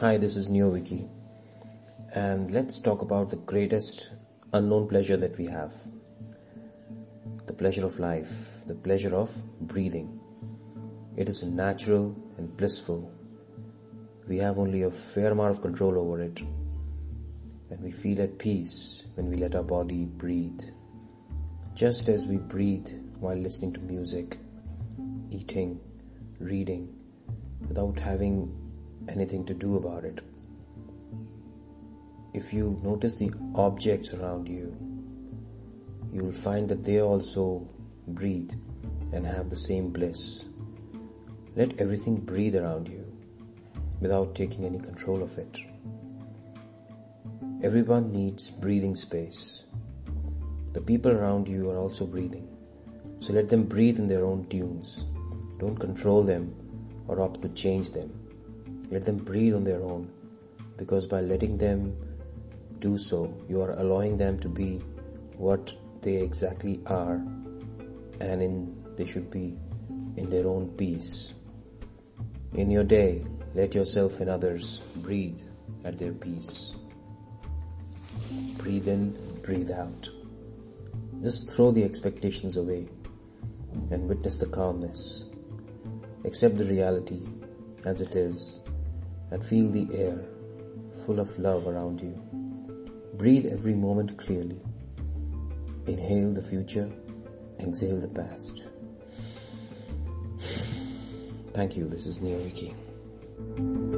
Hi, this is NeoViky, and let's talk about the greatest unknown pleasure that we have the pleasure of life, the pleasure of breathing. It is natural and blissful. We have only a fair amount of control over it, and we feel at peace when we let our body breathe. Just as we breathe while listening to music, eating, reading, without having anything to do about it. If you notice the objects around you, you will find that they also breathe and have the same bliss. Let everything breathe around you without taking any control of it. Everyone needs breathing space. The people around you are also breathing. So let them breathe in their own tunes. Don't control them or opt to change them. Let them breathe on their own because by letting them do so, you are allowing them to be what they exactly are and in they should be in their own peace. In your day, let yourself and others breathe at their peace. Breathe in, breathe out. Just throw the expectations away and witness the calmness. Accept the reality as it is and feel the air full of love around you. Breathe every moment clearly. Inhale the future, exhale the past. Thank you. This is Neo Viky.